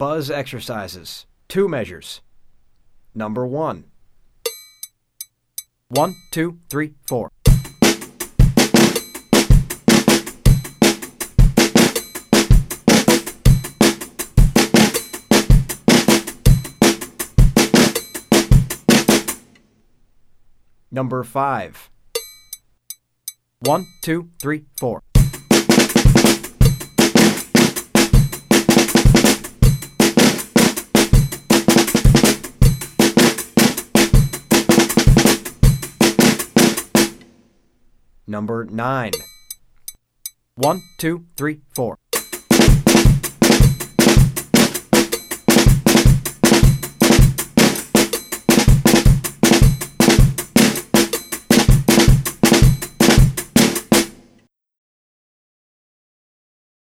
buzz exercises. Two measures. Number one. One, two, three, four. Number five. One, two, three, four. Number nine. One, two, three, four.